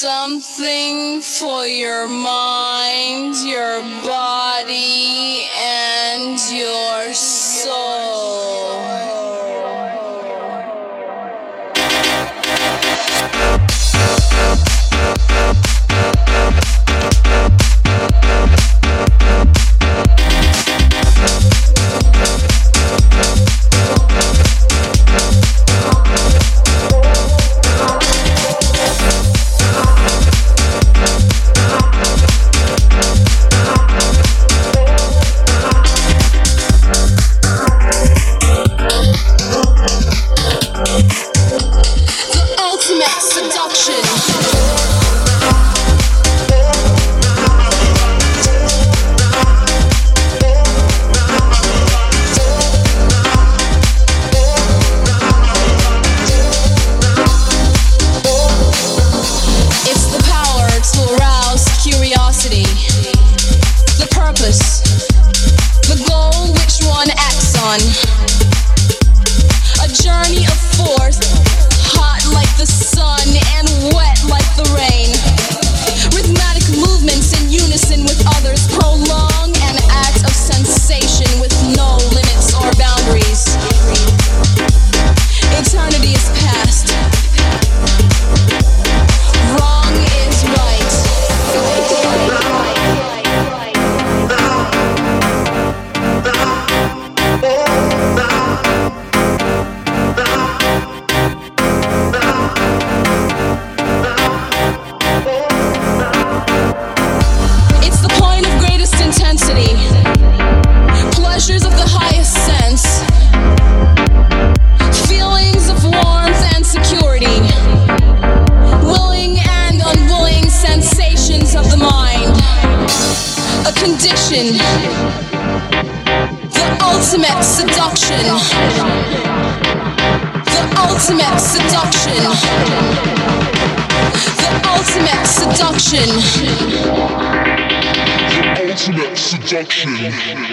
Something for your mind, your body, seduction.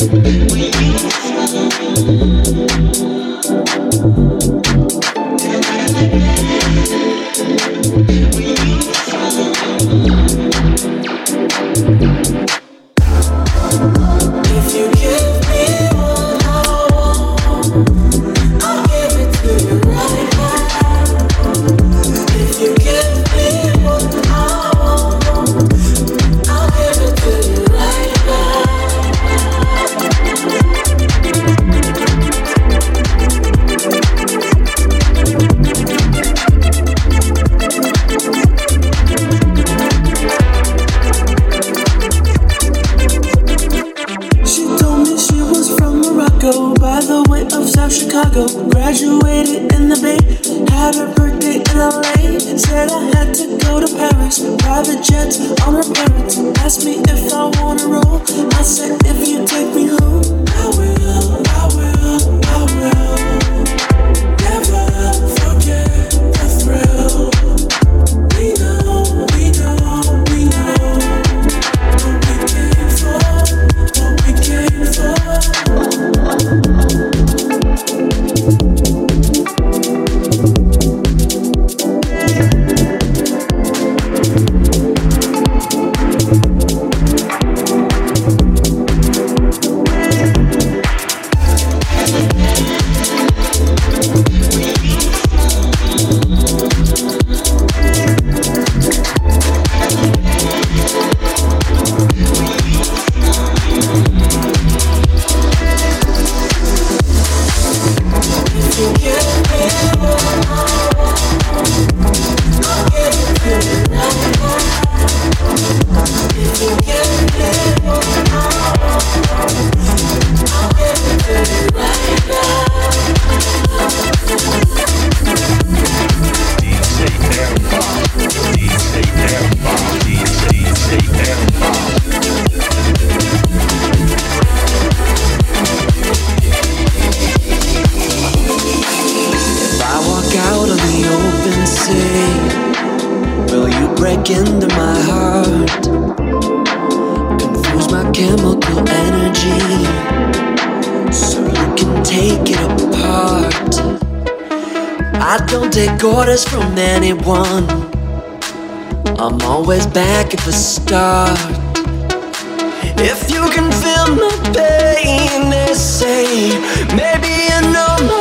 We need said I had to go to Paris. Private jets on her parents. Asked me if I wanna roll. I said if you take me home, I will. orders from anyone. I'm always back at the start. If you can feel my pain, they say maybe you know my.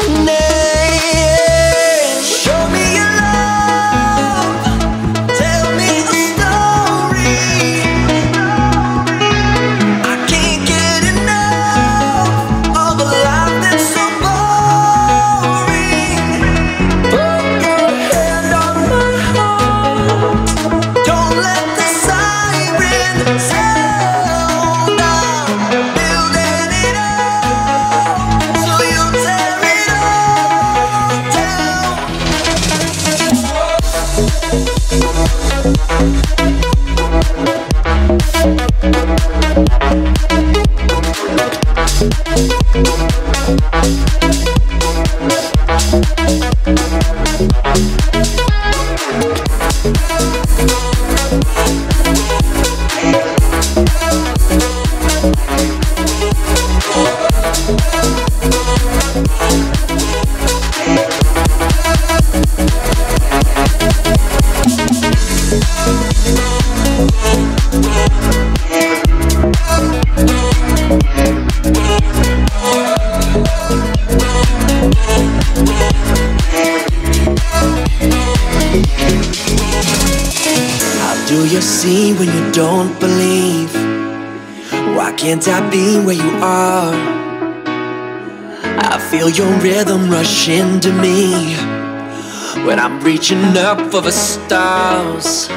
your rhythm rush into me. When I'm reaching up for the stars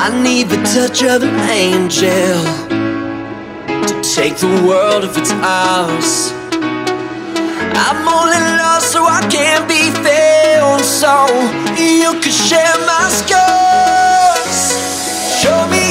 I need the touch of an angel To take the world if it's ours. I'm only lost so I can't be found. So you can share my scars. Show me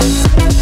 Thank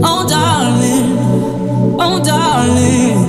Oh, darling. Oh, darling.